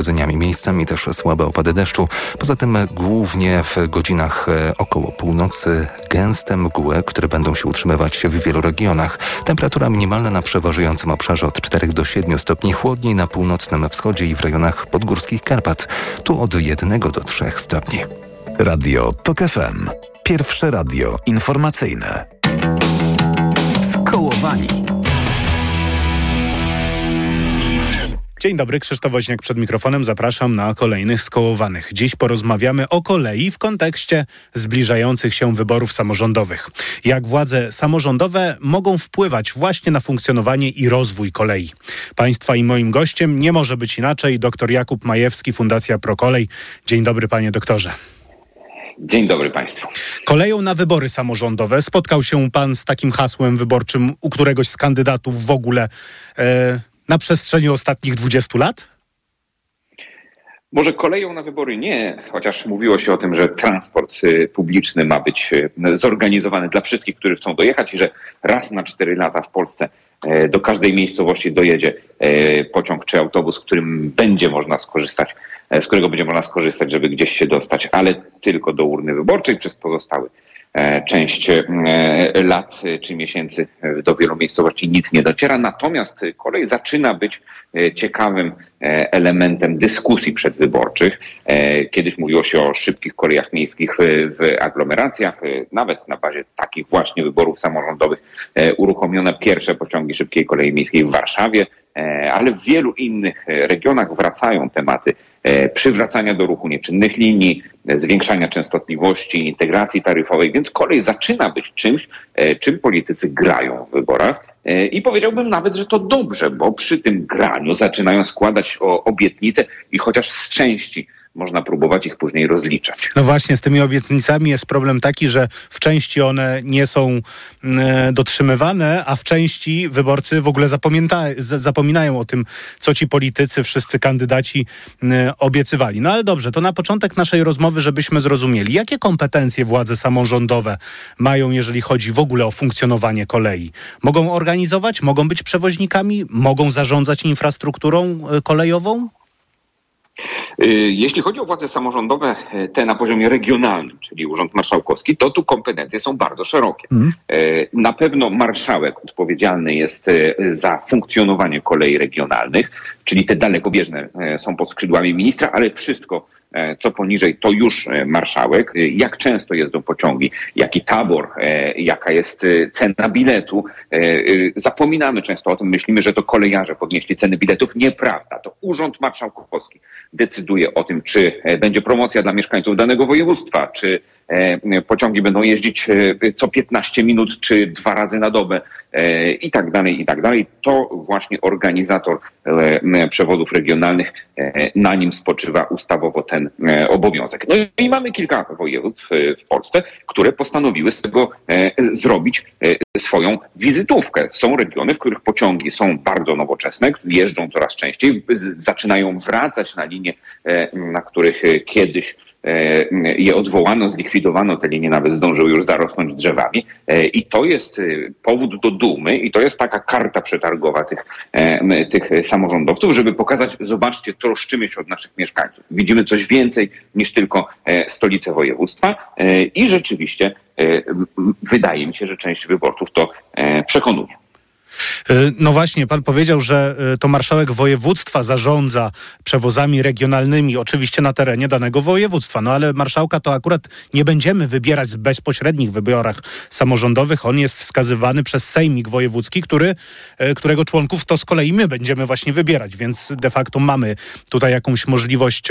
pogodzeniami. Miejscami też słabe opady deszczu. Poza tym głównie w godzinach e, około północy gęste mgły, które będą się utrzymywać w wielu regionach. Temperatura minimalna na przeważającym obszarze od 4 do 7 stopni, chłodniej na północnym wschodzie i w rejonach podgórskich Karpat. Tu od 1 do 3 stopni. Radio TOK FM. Pierwsze radio informacyjne. Skołowani. Dzień dobry, Krzysztof Woźniak przed mikrofonem. Zapraszam na kolejnych skołowanych. Dziś porozmawiamy o kolei w kontekście zbliżających się wyborów samorządowych. Jak władze samorządowe mogą wpływać właśnie na funkcjonowanie i rozwój kolei. Państwa i moim gościem nie może być inaczej dr Jakub Majewski, Fundacja Prokolej. Dzień dobry, panie doktorze. Dzień dobry Państwu. Koleją na wybory samorządowe spotkał się Pan z takim hasłem wyborczym u któregoś z kandydatów w ogóle e, na przestrzeni ostatnich 20 lat? Może koleją na wybory nie, chociaż mówiło się o tym, że transport y, publiczny ma być y, zorganizowany dla wszystkich, którzy chcą dojechać i że raz na cztery lata w Polsce e, do każdej miejscowości dojedzie e, pociąg czy autobus, którym będzie można skorzystać E, z którego będzie można skorzystać, żeby gdzieś się dostać, ale tylko do urny wyborczej przez pozostały część e, lat czy miesięcy do wielu miejscowości nic nie dociera. Natomiast kolej zaczyna być ciekawym elementem dyskusji przedwyborczych. Kiedyś mówiło się o szybkich kolejach miejskich w aglomeracjach. Nawet na bazie takich właśnie wyborów samorządowych uruchomiono pierwsze pociągi szybkiej kolei miejskiej w Warszawie, ale w wielu innych regionach wracają tematy E, przywracania do ruchu nieczynnych linii, e, zwiększania częstotliwości, integracji taryfowej, więc kolej zaczyna być czymś, e, czym politycy grają w wyborach. I powiedziałbym nawet, że to dobrze, bo przy tym graniu zaczynają składać obietnice i chociaż z części można próbować ich później rozliczać. No właśnie, z tymi obietnicami jest problem taki, że w części one nie są mm, dotrzymywane, a w części wyborcy w ogóle zapominają o tym, co ci politycy, wszyscy kandydaci mm, obiecywali. No ale dobrze, to na początek naszej rozmowy, żebyśmy zrozumieli, jakie kompetencje władze samorządowe mają, jeżeli chodzi w ogóle o funkcjonowanie kolei. Mogą organizować, mogą być przewoźnikami, mogą zarządzać infrastrukturą e, kolejową? Y, jeśli chodzi o władze samorządowe, e, te na poziomie regionalnym, czyli Urząd Marszałkowski, to tu kompetencje są bardzo szerokie. Mm. Na pewno marszałek odpowiedzialny jest e, za funkcjonowanie kolei regionalnych, czyli te dalekobieżne są pod skrzydłami ministra, ale wszystko co poniżej to już e, marszałek, e, jak często jeżdżą pociągi, jaki tabor, jaka jest cena biletu. Zapominamy często o tym, myślimy, że to kolejarze podnieśli ceny biletów. Nieprawda, to Urząd Marszałkowski decyduje o tym, czy będzie promocja dla mieszkańców danego województwa, czy E, pociągi będą jeździć e, co 15 minut czy dwa razy na dobę e, i tak dalej, i tak dalej. To właśnie organizator przewozów regionalnych, na nim spoczywa ustawowo ten obowiązek. No i mamy kilka województw w Polsce, które postanowiły z tego zrobić swoją wizytówkę. Są regiony, w których pociągi są bardzo nowoczesne, jeżdżą coraz częściej, zaczynają wracać na linie, na których kiedyś E, je odwołano, zlikwidowano, te linie nawet zdążyły już zarosnąć drzewami e, i to jest e, powód do dumy i to jest taka karta przetargowa tych, tych samorządowców, żeby pokazać, zobaczcie, troszczymy się od naszych mieszkańców. Widzimy coś więcej niż tylko stolice województwa i rzeczywiście wydaje mi się, że część wyborców to przekonuje. E, no właśnie, pan powiedział, że e, to marszałek województwa zarządza przewozami regionalnymi, oczywiście na terenie danego województwa. No ale marszałka to akurat nie będziemy wybierać w bezpośrednich wyborach samorządowych. On jest wskazywany przez Sejmik Wojewódzki, który, e, którego członków to z kolei my będziemy właśnie wybierać, więc de facto mamy tutaj jakąś możliwość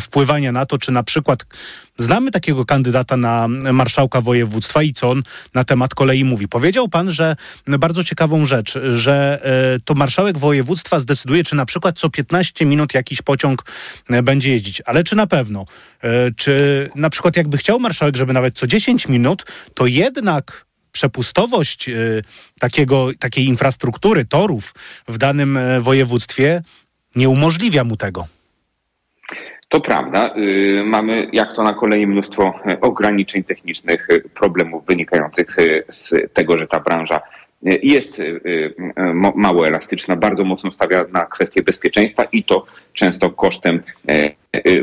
wpływania na to, czy na przykład Znamy takiego kandydata na marszałka województwa i co on na temat kolei mówi. Powiedział pan, że bardzo ciekawą rzecz, że e, to marszałek województwa zdecyduje, czy na przykład co 15 minut jakiś pociąg e, będzie jeździć. Ale czy na pewno? E, czy na przykład jakby chciał marszałek, żeby nawet co 10 minut, to jednak przepustowość takiego, takiej infrastruktury, torów w danym województwie nie umożliwia mu tego. To prawda. Y, mamy, jak to na kolei, mnóstwo ograniczeń technicznych, problemów wynikających z tego, że ta branża jest mało elastyczna, bardzo mocno stawia na kwestie bezpieczeństwa i to często kosztem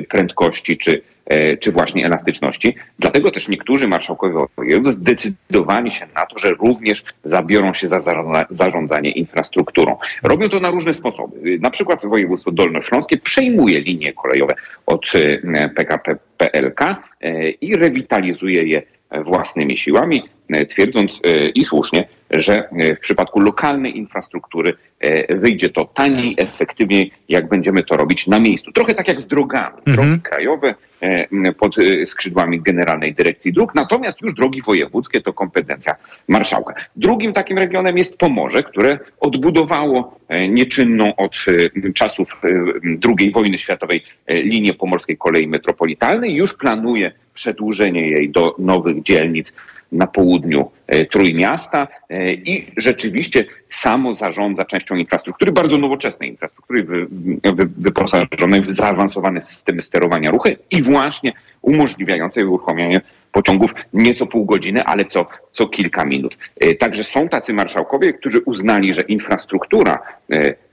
prędkości czy E, czy właśnie elastyczności. Dlatego też niektórzy marszałkowie województw zdecydowali się na to, że również zabiorą się za zarządzanie infrastrukturą. Robią to na różne sposoby. Na przykład województwo dolnośląskie przejmuje linie kolejowe od e, PKP PLK e, i rewitalizuje je własnymi siłami, twierdząc i słusznie, że w przypadku lokalnej infrastruktury wyjdzie to taniej, efektywniej, jak będziemy to robić na miejscu. Trochę tak jak z drogami. Drogi mhm. krajowe E, pod e, skrzydłami Generalnej Dyrekcji Dróg. Natomiast już drogi wojewódzkie to kompetencja marszałka. Drugim takim regionem jest Pomorze, które odbudowało e, nieczynną od czasów II wojny światowej linię pomorskiej kolei metropolitalnej. Już planuje przedłużenie jej do nowych dzielnic na południu e, Trójmiasta e, i rzeczywiście samo zarządza częścią infrastruktury, bardzo nowoczesnej infrastruktury, wyposażonej w zaawansowane systemy sterowania ruchy i właśnie umożliwiającej uruchomienie pociągów nie co pół godziny, ale co, co kilka minut. E, także są tacy marszałkowie, którzy uznali, że infrastruktura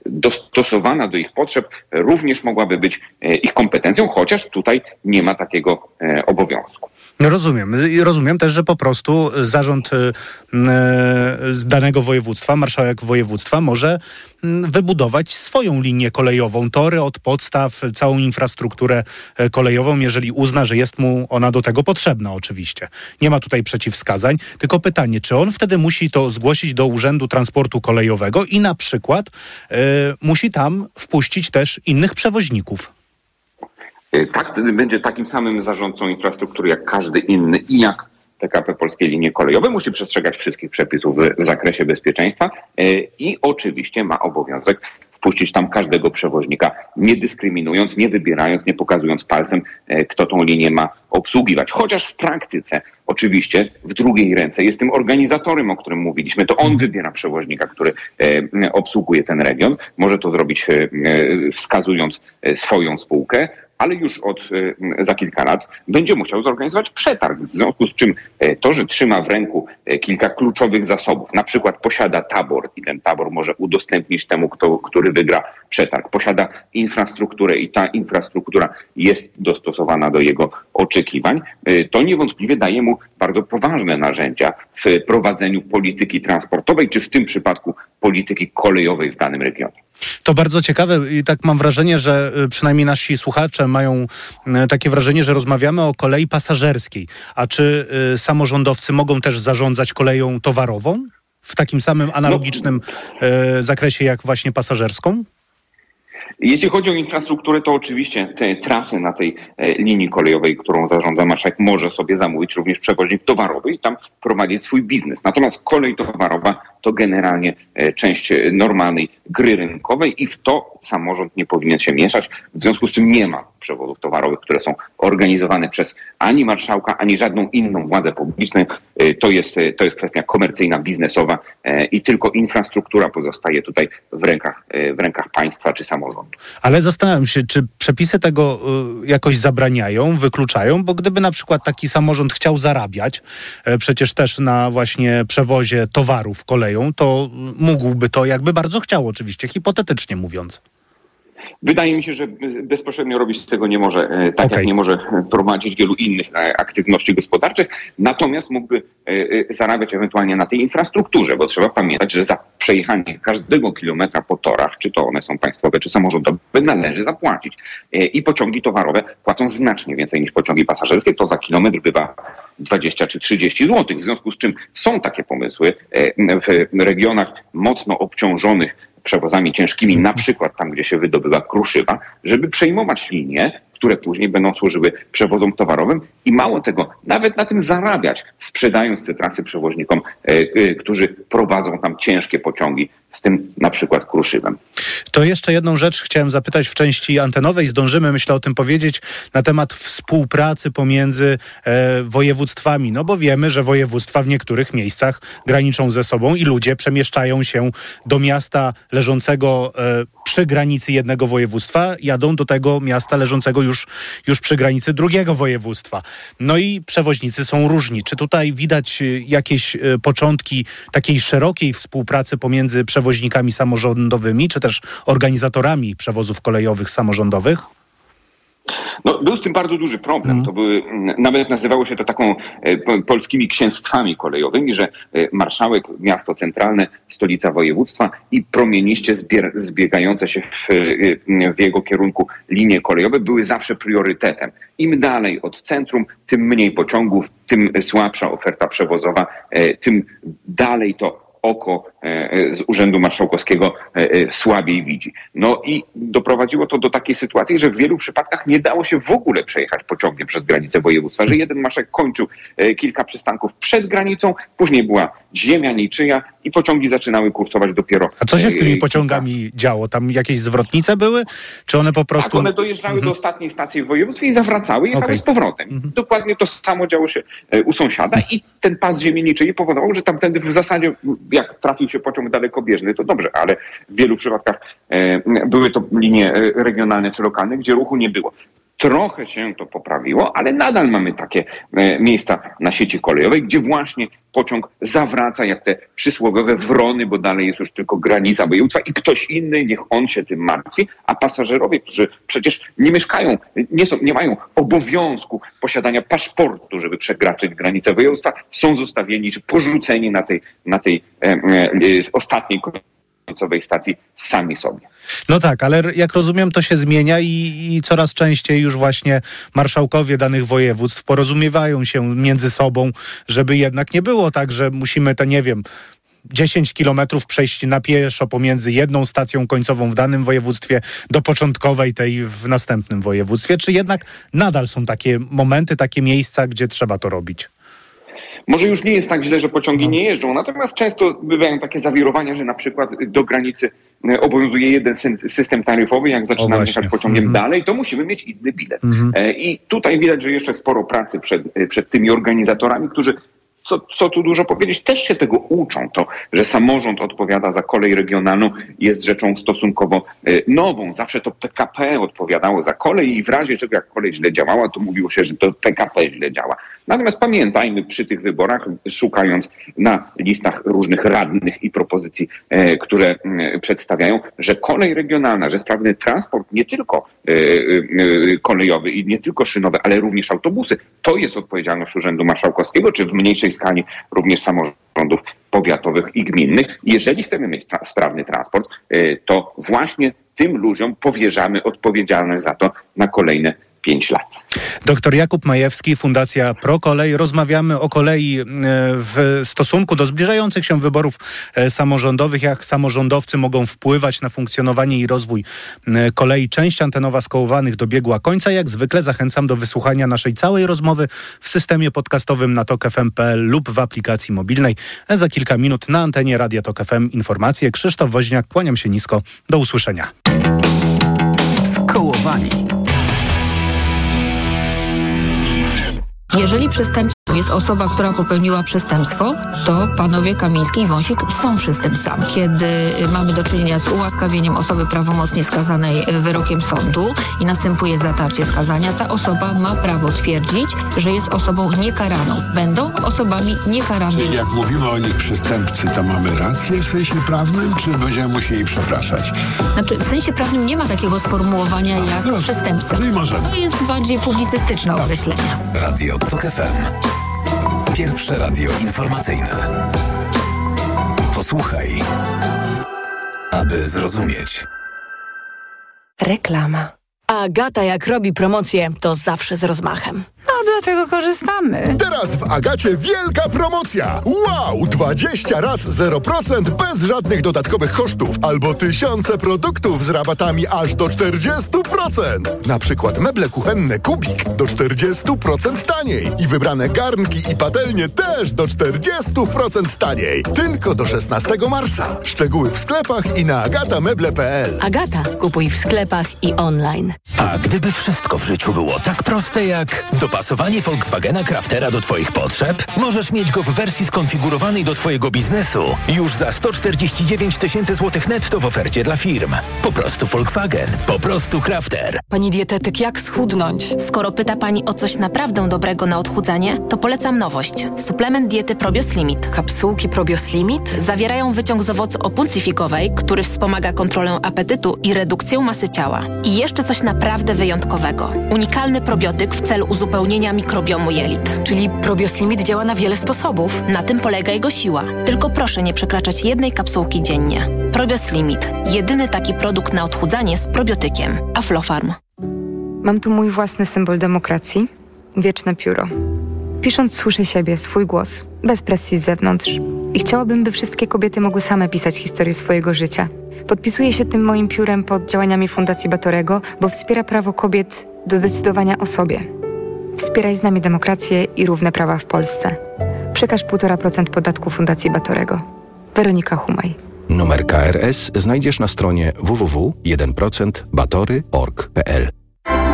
dostosowana do ich potrzeb również mogłaby być ich kompetencją, chociaż tutaj nie ma takiego obowiązku. No rozumiem. Rozumiem też, że po prostu zarząd e, z danego województwa, marszałek województwa może wybudować swoją linię kolejową, tory od podstaw, całą infrastrukturę e, kolejową, jeżeli uzna, że jest mu ona do tego potrzebna oczywiście. Nie ma tutaj przeciwwskazań, tylko pytanie, czy on wtedy musi to zgłosić do Urzędu Transportu Kolejowego i na przykład y, musi tam wpuścić też innych przewoźników? Y, tak, będzie takim samym zarządcą infrastruktury jak każdy inny i jak PKP Polskie Linie Kolejowe musi przestrzegać wszystkich przepisów w zakresie bezpieczeństwa y, i oczywiście ma obowiązek wpuścić tam każdego przewoźnika, nie dyskryminując, nie wybierając, nie pokazując palcem, y, kto tą linię ma obsługiwać. Chociaż w praktyce, oczywiście, w drugiej ręce jest tym organizatorem, o którym mówiliśmy. To on wybiera przewoźnika, który obsługuje ten region. Może to zrobić wskazując swoją spółkę, ale już od e, za kilka lat będzie musiał zorganizować przetarg. W związku z czym e, to, że trzyma w ręku e, kilka kluczowych zasobów, na przykład posiada tabor i ten tabor może udostępnić temu, kto, który wygra przetarg, posiada infrastrukturę i ta infrastruktura jest dostosowana do jego oczekiwań, to niewątpliwie daje mu bardzo poważne narzędzia w prowadzeniu polityki transportowej, czy w tym przypadku polityki kolejowej w danym regionie. To bardzo ciekawe i tak mam wrażenie, że y, przynajmniej nasi słuchacze mają y, takie wrażenie, że rozmawiamy o kolei pasażerskiej. A czy y, samorządowcy mogą też zarządzać koleją towarową w takim samym analogicznym no. zakresie jak właśnie pasażerską? Jeśli chodzi o infrastrukturę, to oczywiście te trasy na tej e, linii kolejowej, którą zarządza marszałek, może sobie zamówić również przewoźnik towarowy i tam prowadzić swój biznes. Natomiast kolej towarowa to generalnie e, część e, normalnej gry rynkowej i w to samorząd nie powinien się mieszać, w związku z czym nie ma przewozów towarowych, które są organizowane przez ani marszałka, ani żadną inną władzę publiczną. To jest, to jest kwestia komercyjna, biznesowa i tylko infrastruktura pozostaje tutaj w rękach, w rękach państwa czy samorządu. Ale zastanawiam się, czy przepisy tego y, jakoś zabraniają, wykluczają, bo gdyby na przykład taki samorząd chciał zarabiać, przecież też na właśnie przewozie towarów koleją, to mógłby to, jakby bardzo chciał oczywiście, hipotetycznie mówiąc. Wydaje mi się, że bezpośrednio robić tego nie może, e, tak okay. jak nie może prowadzić wielu innych e, aktywności gospodarczych, natomiast mógłby e, zarabiać ewentualnie na tej infrastrukturze, bo trzeba pamiętać, że za przejechanie każdego kilometra po torach, czy to one są państwowe, czy samorządowe, należy zapłacić. I pociągi towarowe płacą znacznie więcej niż pociągi pasażerskie, to za kilometr bywa 20 czy 30 zł. W związku z czym są takie pomysły w regionach mocno obciążonych przewozami ciężkimi, na przykład tam, gdzie się wydobywa kruszywa, żeby przejmować linie, które później będą służyły przewozom towarowym i mało tego, nawet na tym zarabiać, sprzedając te trasy przewoźnikom, e, e, którzy prowadzą tam ciężkie pociągi z tym na przykład kruszywem. To jeszcze jedną rzecz chciałem zapytać w części antenowej. Zdążymy, myślę, o tym powiedzieć na temat współpracy pomiędzy e, województwami. No bo wiemy, że województwa w niektórych miejscach graniczą ze sobą i ludzie przemieszczają się do miasta leżącego e, przy granicy jednego województwa, jadą do tego miasta leżącego już, już przy granicy drugiego województwa. No i przewoźnicy są różni. Czy tutaj widać e, jakieś e, początki takiej szerokiej współpracy pomiędzy przewoźnikami samorządowymi, czy też organizatorami przewozów kolejowych samorządowych? No, był z tym bardzo duży problem. Mm. To były, nawet nazywało się to taką e, polskimi księstwami kolejowymi, że e, marszałek, miasto centralne, stolica województwa i promieniście zbier, zbiegające się w, e, w jego kierunku linie kolejowe były zawsze priorytetem. Im dalej od centrum, tym mniej pociągów, tym słabsza oferta przewozowa, tym dalej to oko e, e, z Urzędu Marszałkowskiego e, słabiej widzi. No i doprowadziło to do takiej sytuacji, że w wielu przypadkach nie dało się w ogóle przejechać pociągiem przez granicę województwa, że jeden marszałek kończył kilka przystanków przed granicą, później była ziemia niczyja i pociągi zaczynały kursować dopiero. A co się z tymi pociągami działo? Tam jakieś zwrotnice były? Czy one po prostu... Tak, one dojeżdżały mhm. do ostatniej stacji w województwie i zawracały i jechały okay. z powrotem. Mhm. Dokładnie to samo działo się u sąsiada i ten pas ziemi niczyjej powodował, że tamtędy w zasadzie jak trafił się pociąg dalekobieżny, to dobrze, ale w wielu przypadkach e, były to linie e, regionalne czy lokalne, gdzie ruchu nie było. Trochę się to poprawiło, ale nadal mamy takie e, miejsca na sieci kolejowej, gdzie właśnie pociąg zawraca jak te przysłowiowe wrony, bo dalej jest już tylko granica województwa i ktoś inny, niech on się tym martwi, a pasażerowie, którzy przecież nie mieszkają, nie, są, nie mają obowiązku posiadania paszportu, żeby przekraczać granicę województwa, są zostawieni czy porzuceni na tej, na tej e, e, ostatniej końcowej stacji sami sobie. No tak, ale jak rozumiem, to się zmienia i, i, coraz częściej już właśnie marszałkowie danych województw porozumiewają się między sobą, żeby jednak nie było tak, że musimy te, nie wiem, 10 kilometrów przejść na pieszo pomiędzy jedną stacją końcową w danym województwie do początkowej tej w następnym województwie, czy jednak nadal są takie momenty, takie miejsca, gdzie trzeba to robić? Może już nie jest tak źle, że pociągi no. nie jeżdżą, natomiast często bywają takie zawirowania, że na przykład do granicy e, obowiązuje jeden system taryfowy, jak zaczynamy jechać pociągiem mm dalej, to musimy mieć inny bilet. Mm. I tutaj widać, że jeszcze sporo pracy przed, e, przed tymi organizatorami, którzy co, co tu dużo powiedzieć, też się tego uczą. To, że samorząd odpowiada za kolej regionalną jest rzeczą stosunkowo nową. Zawsze to PKP odpowiadało za kolej i w razie czego jak kolej źle działała, to mówiło się, że to PKP źle działa. Natomiast pamiętajmy przy tych wyborach, szukając na listach różnych radnych i propozycji, e, które e, przedstawiają, że kolej regionalna, że sprawny transport nie tylko e, kolejowy i nie tylko szynowy, ale również autobusy, to jest odpowiedzialność Urzędu Marszałkowskiego, czy w mniejszej również samorządów powiatowych i gminnych. Jeżeli chcemy mieć tra sprawny transport, to właśnie tym ludziom powierzamy odpowiedzialność za to na kolejne 5 lat. Doktor Jakub Majewski, Fundacja ProKolej. Rozmawiamy o kolei e, w stosunku do zbliżających się wyborów e, samorządowych, jak samorządowcy mogą wpływać na funkcjonowanie i rozwój e, kolei. Część antenowa skołowanych dobiegła końca. Jak zwykle zachęcam do wysłuchania naszej całej rozmowy w systemie podcastowym na tok.fm.pl lub w aplikacji mobilnej. Za kilka minut na antenie Radia Tok FM informacje. Krzysztof Woźniak, kłaniam się nisko. Do usłyszenia. Skołowani. Jeżeli przestępstwo jest osoba, która popełniła przestępstwo, to panowie Kamiński i Wąsik są przestępcami. Kiedy mamy do czynienia z ułaskawieniem osoby prawomocnie skazanej wyrokiem sądu i następuje zatarcie skazania, ta osoba ma prawo twierdzić, że jest osobą niekaraną. Będą osobami niekaranymi. Czyli jak mówimy o nich przestępcy, to mamy rację w sensie prawnym, czy będziemy musieli przepraszać? Znaczy, w sensie prawnym nie ma takiego sformułowania A, jak no, przestępca. Czyli możemy. To jest bardziej publicystyczne określenie. Radio TOK FM. Pierwsze radio informacyjne. Posłuchaj, aby zrozumieć. Reklama. Agata jak robi promocję, to zawsze z rozmachem. Dlatego korzystamy. Teraz w Agacie wielka promocja. Wow! 20 rat 0% bez żadnych dodatkowych kosztów albo tysiące produktów z rabatami aż do 40%. Na przykład meble kuchenne Kubik do 40% taniej i wybrane garnki i patelnie też do 40% taniej. Tylko do 16 marca. Szczegóły w sklepach i na agatameble.pl. Agata, kupuj w sklepach i online. A gdyby wszystko w życiu było tak proste jak dopasowanie Volkswagena Craftera do Twoich potrzeb, możesz mieć go w wersji skonfigurowanej do Twojego biznesu już za 149 tysięcy złotych netto w ofercie dla firm. Po prostu Volkswagen, po prostu Crafter. Pani dietetyk, jak schudnąć? Skoro pyta Pani o coś naprawdę dobrego na odchudzanie, to polecam nowość. Suplement diety Probios Limit. Kapsułki Probios Limit? Zawierają wyciąg z owocu opuncji który wspomaga kontrolę apetytu i redukcję masy ciała. I jeszcze coś naprawdę wyjątkowego. Unikalny probiotyk w celu uzupełnienia mikrobiomu jelit. Czyli Probios Limit działa na wiele sposobów. Na tym polega jego siła. Tylko proszę nie przekraczać jednej kapsułki dziennie. Probios Limit. Jedyny taki produkt na odchudzanie z probiotykiem. Aflofarm. Mam tu mój własny symbol demokracji. Wieczne pióro. Pisząc słyszę siebie, swój głos, bez presji z zewnątrz. I chciałabym, by wszystkie kobiety mogły same pisać historię swojego życia. Podpisuję się tym moim piórem pod działaniami Fundacji Batorego, bo wspiera prawo kobiet do decydowania o sobie. Wspieraj z nami demokrację i równe prawa w Polsce. Przekaż 1,5% podatku Fundacji Batorego. Weronika Humaj. Numer KRS znajdziesz na stronie www.1%batory.org.pl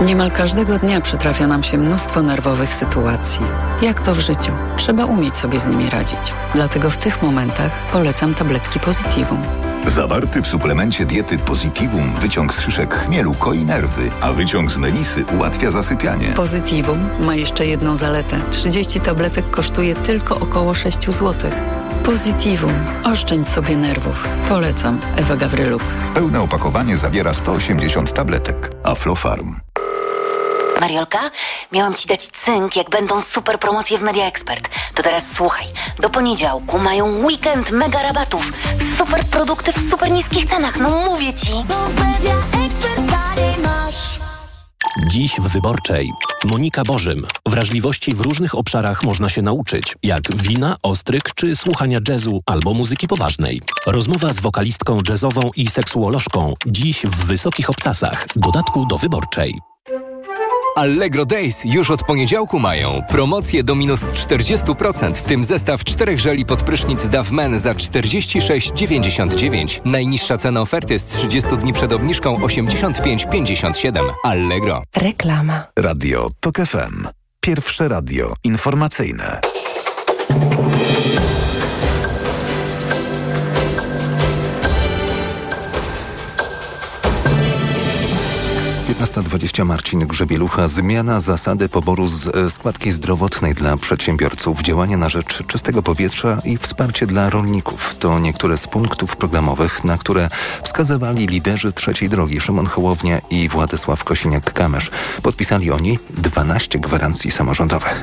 Niemal każdego dnia przytrafia nam się mnóstwo nerwowych sytuacji. Jak to w życiu? Trzeba umieć sobie z nimi radzić. Dlatego w tych momentach polecam tabletki Positivum. Zawarty w suplemencie diety Positivum wyciąg z szyszek chmielu koi nerwy, a wyciąg z melisy ułatwia zasypianie. Positivum ma jeszcze jedną zaletę. 30 tabletek kosztuje tylko około 6 zł. Positivum. Oszczędź sobie nerwów. Polecam. Ewa Gawryluk. Pełne opakowanie zawiera 180 tabletek. Aflofarm. Mariolka, miałam ci dać cynk, jak będą super promocje w Media Expert. To teraz słuchaj. Do poniedziałku mają weekend mega rabatów. Super produkty w super niskich cenach. No mówię ci. Dziś w Wyborczej. Monika Bożym. Wrażliwości w różnych obszarach można się nauczyć, jak wina, ostryk czy słuchania jazzu albo muzyki poważnej. Rozmowa z wokalistką jazzową i seksuolożką. Dziś w wysokich obcasach. Dodatku do Wyborczej. Allegro Days już od poniedziałku mają promocje do minus 40%, w tym zestaw czterech żeli pod prysznic Dove Men za 46,99. Najniższa cena oferty z 30 dni przed obniżką 85,57. Allegro. Reklama. Radio TOK FM. Pierwsze radio informacyjne. 15.20 Marcin Grzebielucha. Zmiana zasady poboru z e, składki zdrowotnej dla przedsiębiorców, działania na rzecz czystego powietrza i wsparcie dla rolników. To niektóre z punktów programowych, na które wskazywali liderzy trzeciej drogi Szymon Hołownia i Władysław Kosiniak-Kamysz. Podpisali oni 12 gwarancji samorządowych.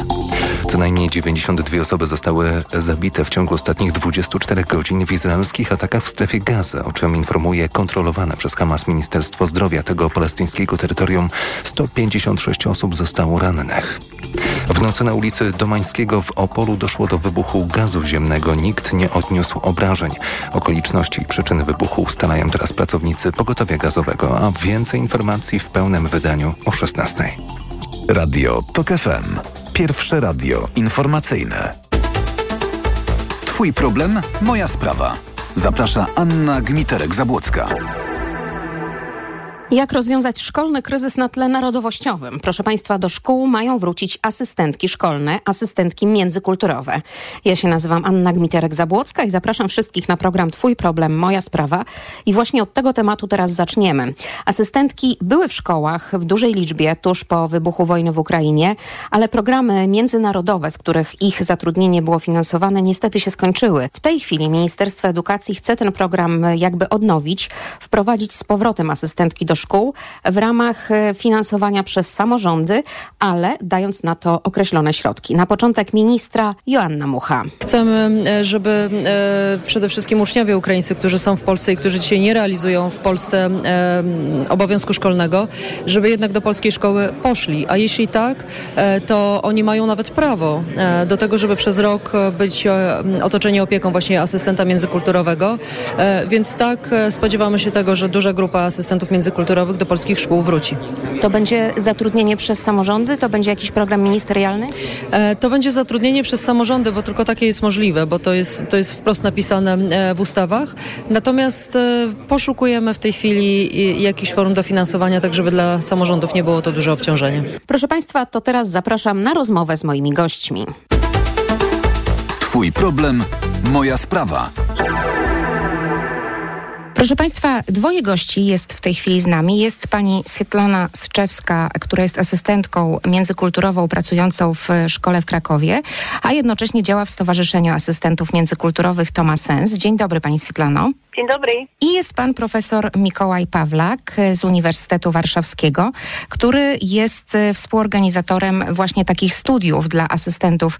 Co najmniej 92 osoby zostały zabite w ciągu ostatnich 24 godzin w izraelskich atakach w strefie Gaza, o czym informuje kontrolowane przez Hamas Ministerstwo Zdrowia tego palestyńskiego terytorium 156 osób zostało rannych. W nocy na ulicy Domańskiego w Opolu doszło do wybuchu gazu ziemnego. Nikt nie odniósł obrażeń. Okoliczności i przyczyny wybuchu ustalają teraz pracownicy pogotowia gazowego, a więcej informacji w pełnym wydaniu o 16. Radio TOK FM. Pierwsze radio informacyjne. Twój problem, moja sprawa. Zaprasza Anna Gmiterek-Zabłocka. Jak rozwiązać szkolny kryzys na tle narodowościowym? Proszę Państwa, do szkół mają wrócić asystentki szkolne, asystentki międzykulturowe. Ja się nazywam Anna Gmiterek-Zabłocka i zapraszam wszystkich na program Twój problem, moja sprawa. I właśnie od tego tematu teraz zaczniemy. Asystentki były w szkołach w dużej liczbie tuż po wybuchu wojny w Ukrainie, ale programy międzynarodowe, z których ich zatrudnienie było finansowane, niestety się skończyły. W tej chwili Ministerstwo Edukacji chce ten program jakby odnowić, wprowadzić z powrotem asystentki do szkół w ramach e, finansowania przez samorządy, ale dając na to określone środki. Na początek ministra Joanna Mucha. Chcemy, e, żeby e, przede wszystkim uczniowie ukraińscy, którzy są w Polsce i którzy dzisiaj nie realizują w Polsce obowiązku szkolnego, żeby jednak do polskiej szkoły poszli. A jeśli tak, to oni mają nawet prawo do tego, żeby przez rok być otoczeni opieką właśnie asystenta międzykulturowego. Więc tak, spodziewamy się tego, że duża grupa asystentów międzykulturowych do polskich szkół wróci. To będzie zatrudnienie przez samorządy? To będzie jakiś program ministerialny? E, To będzie zatrudnienie przez samorządy, bo tylko takie jest możliwe, bo to jest, to jest wprost napisane e, w ustawach. Natomiast e, poszukujemy w tej chwili jakiejś form dofinansowania, tak żeby dla samorządów nie było to duże obciążenie. Proszę Państwa, to teraz zapraszam na rozmowę z moimi gośćmi. Twój problem, moja sprawa. Proszę Państwa, dwoje gości jest w tej chwili z nami. Jest pani Swietlana Sczewska, która jest asystentką międzykulturową pracującą w szkole w Krakowie, a jednocześnie działa w Stowarzyszeniu Asystentów Międzykulturowych Toma Sens. Dzień dobry Pani Swietlano. Dzień dobry. I jest pan profesor Mikołaj Pawlak z Uniwersytetu Warszawskiego, który jest współorganizatorem właśnie takich studiów dla asystentów